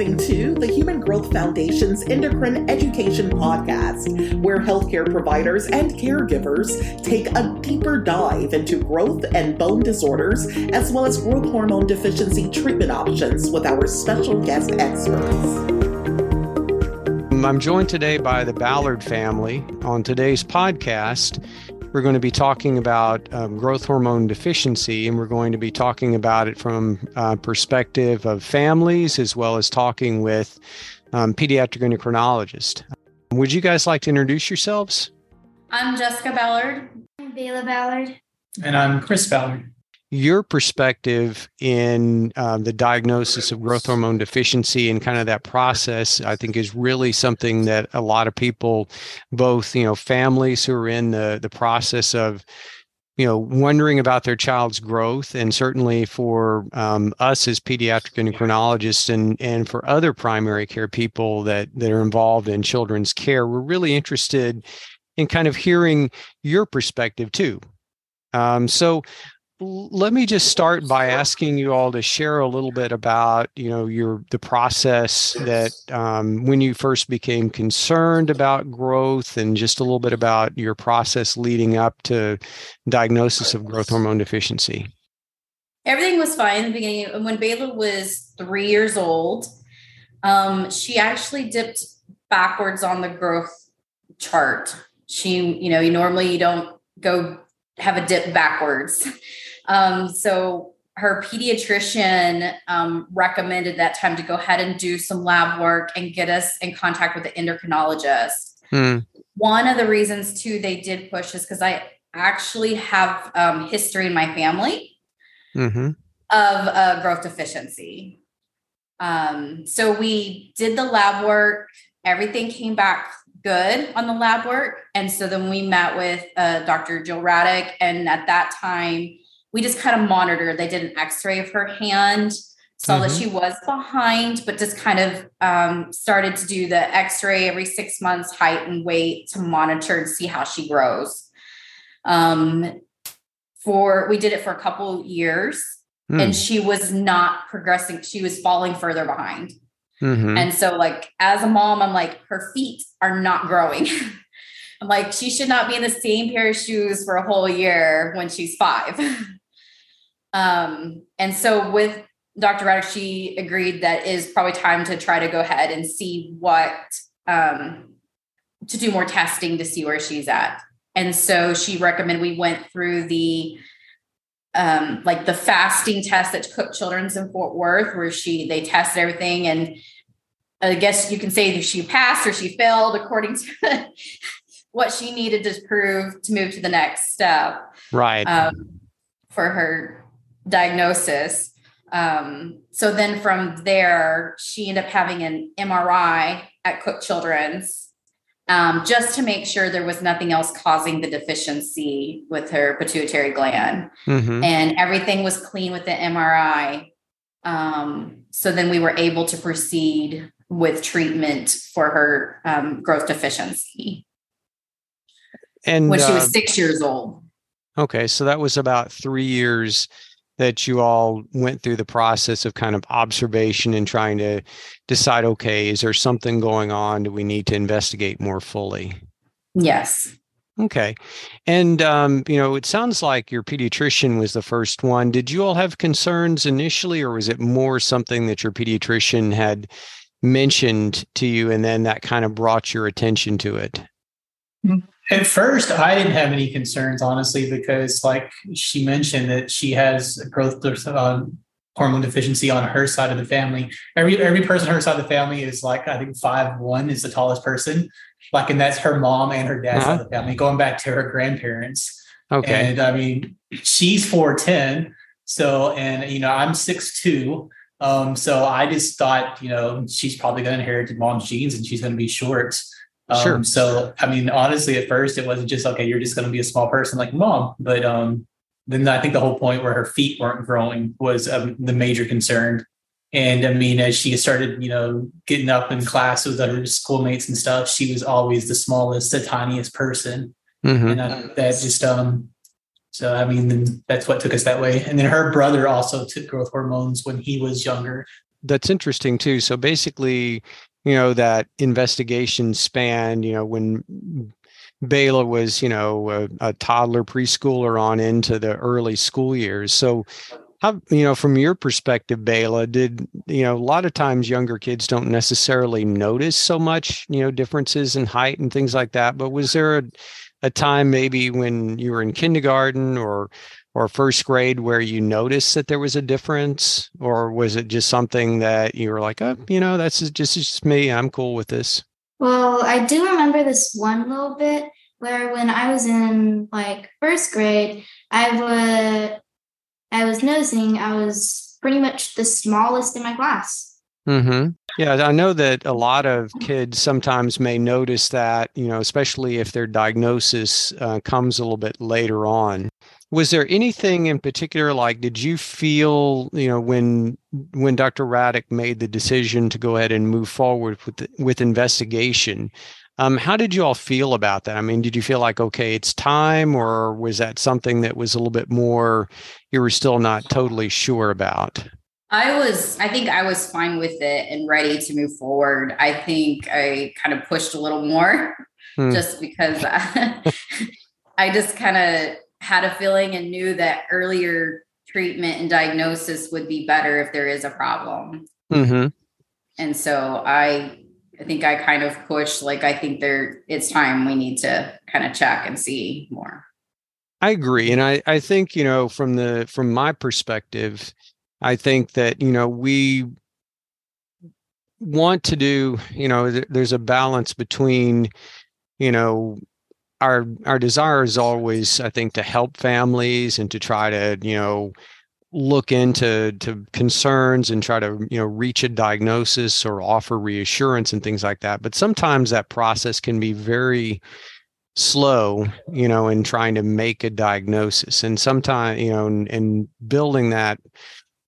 listening to the Human Growth Foundation's Endocrine Education Podcast, where healthcare providers and caregivers take a deeper dive into growth and bone disorders, as well as growth hormone deficiency treatment options with our special guest experts. I'm joined today by the Ballard family. On today's podcast, we're going to be talking about um, growth hormone deficiency, and we're going to be talking about it from uh, perspective of families as well as talking with um, pediatric endocrinologist. Would you guys like to introduce yourselves? I'm Jessica Ballard. I'm Bayla Ballard. And I'm Chris Ballard your perspective in um, the diagnosis of growth hormone deficiency and kind of that process i think is really something that a lot of people both you know families who are in the the process of you know wondering about their child's growth and certainly for um, us as pediatric endocrinologists and and for other primary care people that that are involved in children's care we're really interested in kind of hearing your perspective too. Um, so let me just start by asking you all to share a little bit about you know your the process that um, when you first became concerned about growth and just a little bit about your process leading up to diagnosis of growth hormone deficiency. Everything was fine in the beginning. When Bayla was three years old um, she actually dipped backwards on the growth chart. She you know you normally you don't go have a dip backwards um, so her pediatrician um, recommended that time to go ahead and do some lab work and get us in contact with the endocrinologist. Hmm. One of the reasons too they did push is because I actually have um, history in my family mm-hmm. of uh, growth deficiency. Um, so we did the lab work. Everything came back good on the lab work, and so then we met with uh, Dr. Jill Raddick, and at that time we just kind of monitored. They did an x-ray of her hand, saw mm-hmm. that she was behind, but just kind of um, started to do the x-ray every six months, height and weight to monitor and see how she grows. Um, for we did it for a couple years mm. and she was not progressing. She was falling further behind. Mm-hmm. And so, like, as a mom, I'm like, her feet are not growing. I'm like, she should not be in the same pair of shoes for a whole year when she's five. Um, and so with Dr. Raddick, she agreed that is probably time to try to go ahead and see what um, to do more testing to see where she's at. And so she recommended we went through the um, like the fasting test at Cook Children's in Fort Worth, where she they tested everything, and I guess you can say that she passed or she failed according to what she needed to prove to move to the next step. Right. Um, for her diagnosis. Um, so then from there, she ended up having an MRI at Cook Children's um, just to make sure there was nothing else causing the deficiency with her pituitary gland. Mm-hmm. And everything was clean with the MRI. Um, so then we were able to proceed with treatment for her um, growth deficiency. And when she was uh, six years old. Okay, so that was about three years that you all went through the process of kind of observation and trying to decide okay is there something going on? Do we need to investigate more fully? Yes. Okay. And um, you know it sounds like your pediatrician was the first one. Did you all have concerns initially or was it more something that your pediatrician had mentioned to you and then that kind of brought your attention to it? Mm-hmm. At first, I didn't have any concerns, honestly, because like she mentioned that she has growth uh, hormone deficiency on her side of the family. Every every person on her side of the family is like I think five one is the tallest person. Like, and that's her mom and her dad's uh-huh. side of the family, going back to her grandparents. Okay. And I mean, she's four ten. So, and you know, I'm six two. Um, so I just thought, you know, she's probably going to inherit mom's genes and she's going to be short. Um, sure. So, I mean, honestly, at first it wasn't just okay. You're just going to be a small person like mom, but um, then I think the whole point where her feet weren't growing was um, the major concern. And I mean, as she started, you know, getting up in class with other schoolmates and stuff, she was always the smallest, the tiniest person, mm-hmm. and I, that just um. So I mean, that's what took us that way. And then her brother also took growth hormones when he was younger. that's interesting too. So basically, you know, that investigation span, you know, when Bayla was, you know, a, a, toddler preschooler on into the early school years. So, how, you know, from your perspective, Bayla, did, you know, a lot of times younger kids don't necessarily notice so much, you know, differences in height and things like that. But was there a, a time maybe when you were in kindergarten or or first grade where you noticed that there was a difference? Or was it just something that you were like oh you know that's just, just me. I'm cool with this. Well i do remember this one little bit where when i was in like first grade i would i was noticing i was pretty much the smallest in my class. Mm-hmm. Yeah, I know that a lot of kids sometimes may notice that, you know, especially if their diagnosis uh, comes a little bit later on. Was there anything in particular like did you feel you know when when dr radek made the decision to go ahead and move forward with the, with investigation um, how did you all feel about that? I mean did you feel like okay it's time or was that something that was a little bit more you were still not totally sure about I was, I think I was fine with it and ready to move forward. I think I kind of pushed a little more hmm. just because I, I just kind of had a feeling and knew that earlier treatment and diagnosis would be better if there is a problem. Mm-hmm. And so I, I think I kind of pushed like I think there it's time we need to kind of check and see more. I agree, and I I think you know from the from my perspective, I think that you know we want to do you know th- there's a balance between you know our our desire is always i think to help families and to try to you know look into to concerns and try to you know reach a diagnosis or offer reassurance and things like that. But sometimes that process can be very slow you know in trying to make a diagnosis. And sometimes you know and building that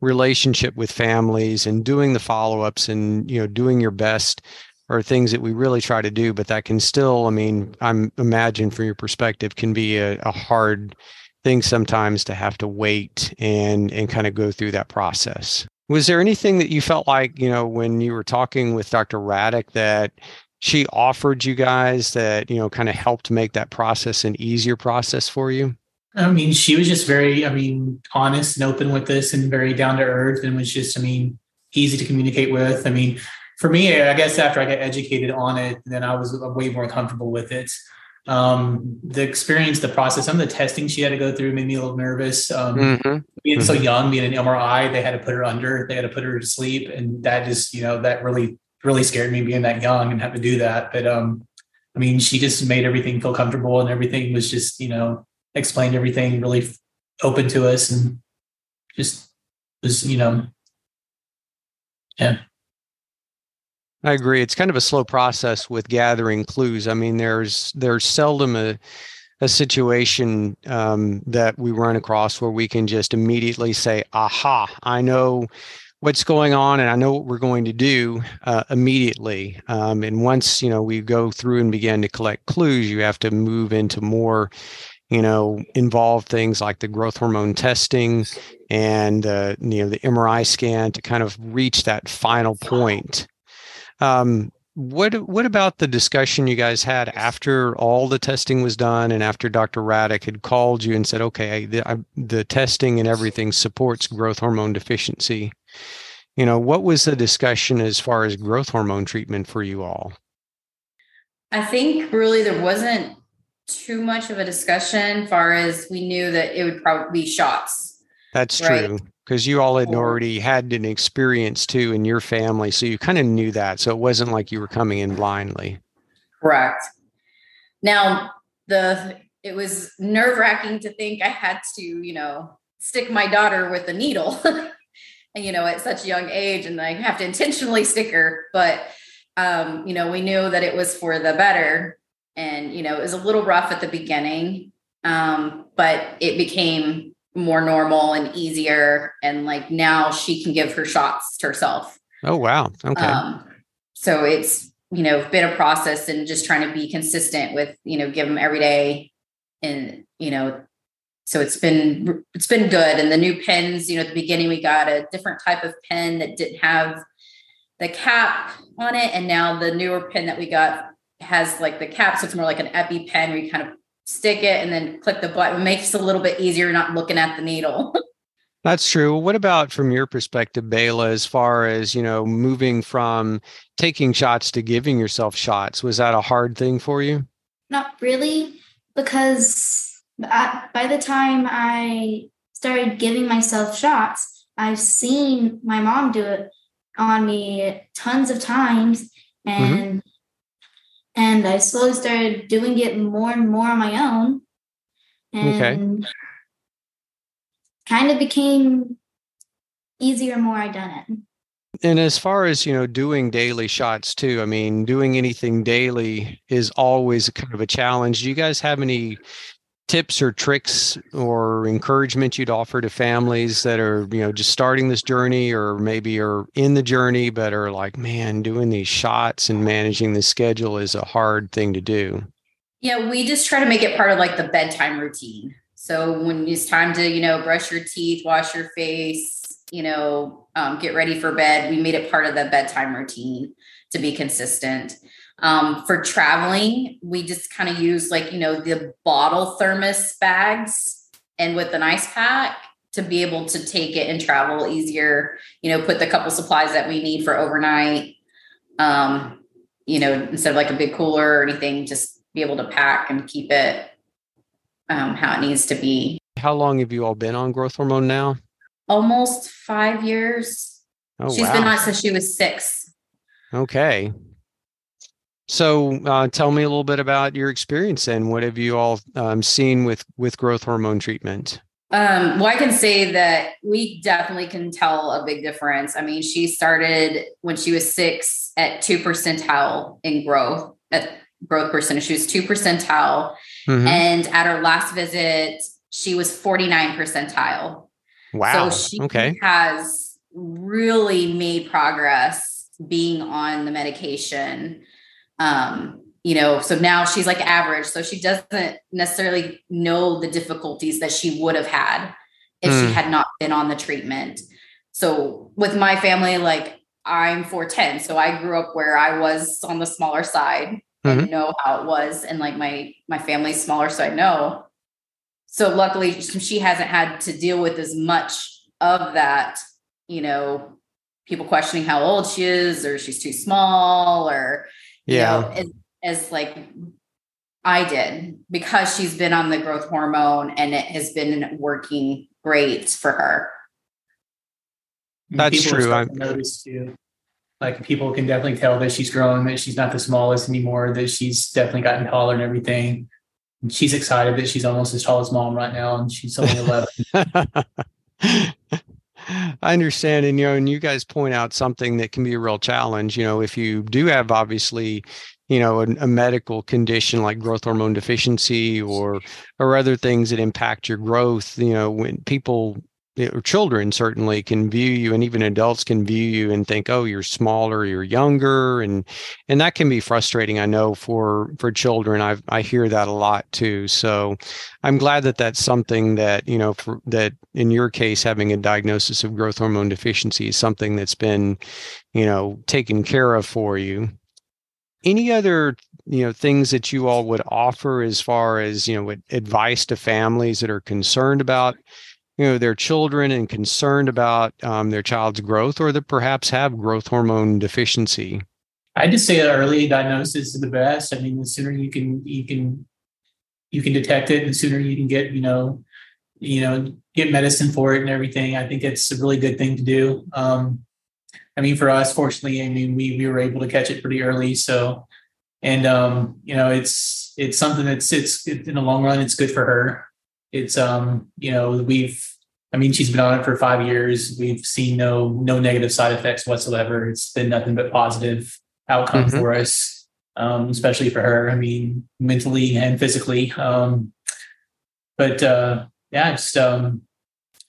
relationship with families and doing the follow-ups and you know doing your best are things that we really try to do, but that can still, I mean, I'm imagine from your perspective, can be a, a hard thing sometimes to have to wait and and kind of go through that process. Was there anything that you felt like, you know, when you were talking with Dr. Radek that she offered you guys that, you know, kind of helped make that process an easier process for you? I mean, she was just very, I mean, honest and open with this and very down to earth and was just, I mean, easy to communicate with. I mean, for me, I guess after I got educated on it, then I was way more comfortable with it. Um, the experience, the process, some of the testing she had to go through made me a little nervous. Um, mm-hmm. Being mm-hmm. so young, being an MRI, they had to put her under, they had to put her to sleep, and that just, you know, that really, really scared me being that young and have to do that. But um, I mean, she just made everything feel comfortable, and everything was just, you know, explained everything really open to us, and just was, you know, yeah. I agree. It's kind of a slow process with gathering clues. I mean, there's there's seldom a a situation um, that we run across where we can just immediately say, "Aha! I know what's going on, and I know what we're going to do uh, immediately." Um, and once you know we go through and begin to collect clues, you have to move into more, you know, involve things like the growth hormone testing and uh, you know the MRI scan to kind of reach that final point um, what what about the discussion you guys had after all the testing was done and after Dr. Radek had called you and said, "Okay, the, I, the testing and everything supports growth hormone deficiency." You know, what was the discussion as far as growth hormone treatment for you all? I think really there wasn't too much of a discussion far as we knew that it would probably be shots. That's right? true because you all had already had an experience too in your family so you kind of knew that so it wasn't like you were coming in blindly correct now the it was nerve wracking to think i had to you know stick my daughter with a needle and you know at such a young age and i have to intentionally stick her but um you know we knew that it was for the better and you know it was a little rough at the beginning um but it became more normal and easier. And like now she can give her shots herself. Oh wow. Okay. Um, so it's you know been a process and just trying to be consistent with you know give them every day. And you know so it's been it's been good. And the new pins, you know, at the beginning we got a different type of pin that didn't have the cap on it, and now the newer pin that we got has like the cap, so it's more like an epi pen where you kind of stick it and then click the button. It makes it a little bit easier not looking at the needle. That's true. What about from your perspective, Bayla, as far as, you know, moving from taking shots to giving yourself shots? Was that a hard thing for you? Not really, because by the time I started giving myself shots, I've seen my mom do it on me tons of times mm-hmm. and mm-hmm. And I slowly started doing it more and more on my own. And okay kind of became easier more I done it. And as far as, you know, doing daily shots too, I mean, doing anything daily is always kind of a challenge. Do you guys have any tips or tricks or encouragement you'd offer to families that are, you know, just starting this journey or maybe are in the journey but are like, man, doing these shots and managing the schedule is a hard thing to do? Yeah, we just try to make it part of like the bedtime routine. So when it's time to, you know, brush your teeth, wash your face, you know, um, get ready for bed, we made it part of the bedtime routine to be consistent. Um, for traveling, we just kind of use like, you know, the bottle thermos bags and with an ice pack to be able to take it and travel easier, you know, put the couple supplies that we need for overnight. Um, you know, instead of like a big cooler or anything, just be able to pack and keep it um, how it needs to be. How long have you all been on growth hormone now? Almost five years. Oh, She's wow. been on since she was six. Okay. So, uh, tell me a little bit about your experience and what have you all um, seen with with growth hormone treatment? Um, well, I can say that we definitely can tell a big difference. I mean, she started when she was six at two percentile in growth at growth percentage. She was two percentile, Mm-hmm. And at her last visit, she was 49 percentile. Wow. So she okay. has really made progress being on the medication. Um, you know, so now she's like average. So she doesn't necessarily know the difficulties that she would have had if mm. she had not been on the treatment. So with my family, like I'm 410. So I grew up where I was on the smaller side mm-hmm. and know how it was and like my my family's smaller so i know so luckily she hasn't had to deal with as much of that you know people questioning how old she is or she's too small or yeah know, as, as like i did because she's been on the growth hormone and it has been working great for her that's true. i noticed too like people can definitely tell that she's growing, that she's not the smallest anymore, that she's definitely gotten taller and everything. And she's excited that she's almost as tall as mom right now, and she's only 11. I understand. And, you know, and you guys point out something that can be a real challenge. You know, if you do have obviously, you know, a, a, medical condition like growth hormone deficiency or, or other things that impact your growth, you know, when people or children certainly can view you and even adults can view you and think oh you're smaller you're younger and and that can be frustrating i know for for children. I i hear that a lot too so i'm glad that that's something that you know for that in your case having a diagnosis of growth hormone deficiency is something that's been you know taken care of for you. Any other you know things that you all would offer as far as you know advice to families that are concerned about you know their children and concerned about um, their child's growth or that perhaps have growth hormone deficiency? I just say early diagnosis is the best. I mean the sooner you can you can you can detect it the sooner you can get you know you know get medicine for it and everything i think it's a really good thing to do. Um, i mean for us fortunately i mean we, we were able to catch it pretty early so and um, you know it's it's something that's it's in the long run it's good for her it's um you know we've i mean she's been on it for five years. We've seen no no negative side effects whatsoever. It's been nothing but positive outcome mm-hmm. for us um especially for her i mean mentally and physically um but uh yeah just um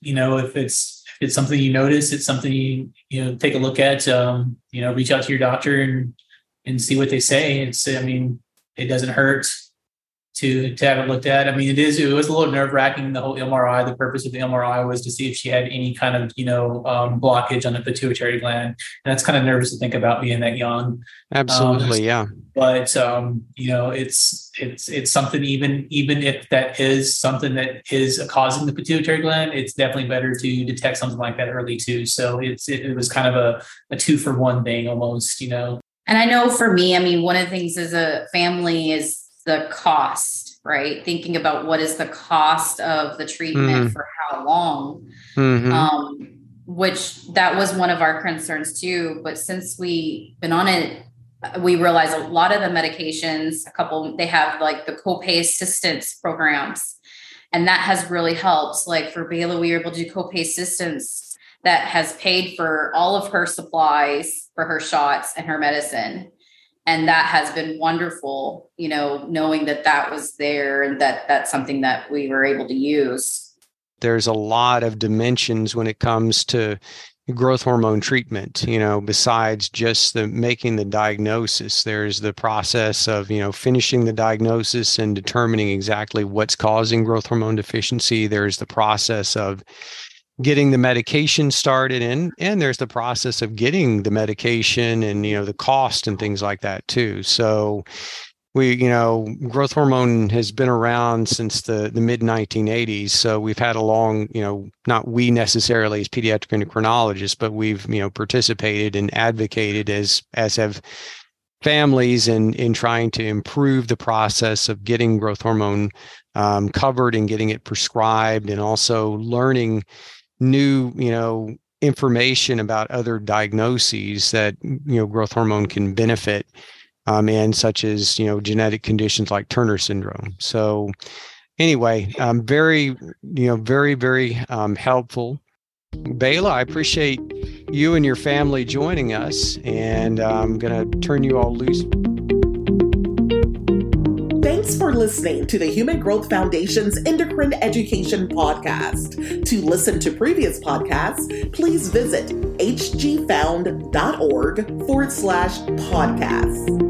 you know if it's if it's something you notice it's something you you know take a look at um you know reach out to your doctor and and see what they say. It's i mean it doesn't hurt to to have it looked at. I mean, it is it was a little nerve wracking. The whole MRI. The purpose of the MRI was to see if she had any kind of you know um, blockage on the pituitary gland, and that's kind of nervous to think about being that young. Absolutely, um, yeah. But um, you know, it's it's it's something even even if that is something that is causing the pituitary gland, it's definitely better to detect something like that early too. So it's it, it was kind of a, a two for one thing almost, you know. And I know for me, I mean, one of the things as a family is the cost, right? Thinking about what is the cost of the treatment mm. for how long. Mm-hmm. Um, which that was one of our concerns too. But since we've been on it, we realize a lot of the medications, a couple, they have like the copay assistance programs. And that has really helped. Like for Bayla, we were able to do copay assistance that has paid for all of her supplies for her shots and her medicine and that has been wonderful you know knowing that that was there and that that's something that we were able to use. There's a lot of dimensions when it comes to growth hormone treatment you know besides just the making the diagnosis. There's the process of you know finishing the diagnosis and determining exactly what's causing growth hormone deficiency. There's the process of getting the medication started and and there's the process of getting the medication and you know the cost and things like that too. So we you know growth hormone has been around since the the mid 1980s so we've had a long you know not we necessarily as pediatric endocrinologists but we've you know participated and advocated as as have families in in trying to improve the process of getting growth hormone um, covered and getting it prescribed and also learning new, you know, information about other diagnoses that you know growth hormone can benefit um, and such as you know genetic conditions like turner syndrome so anyway um, very you know very very um, helpful Bayla, I appreciate you and your family joining us, and I'm going to turn you all loose. Thanks for listening to the Human Growth Foundation's Endocrine Education Podcast. To listen to previous podcasts, please visit hgfound.org forward slash podcasts.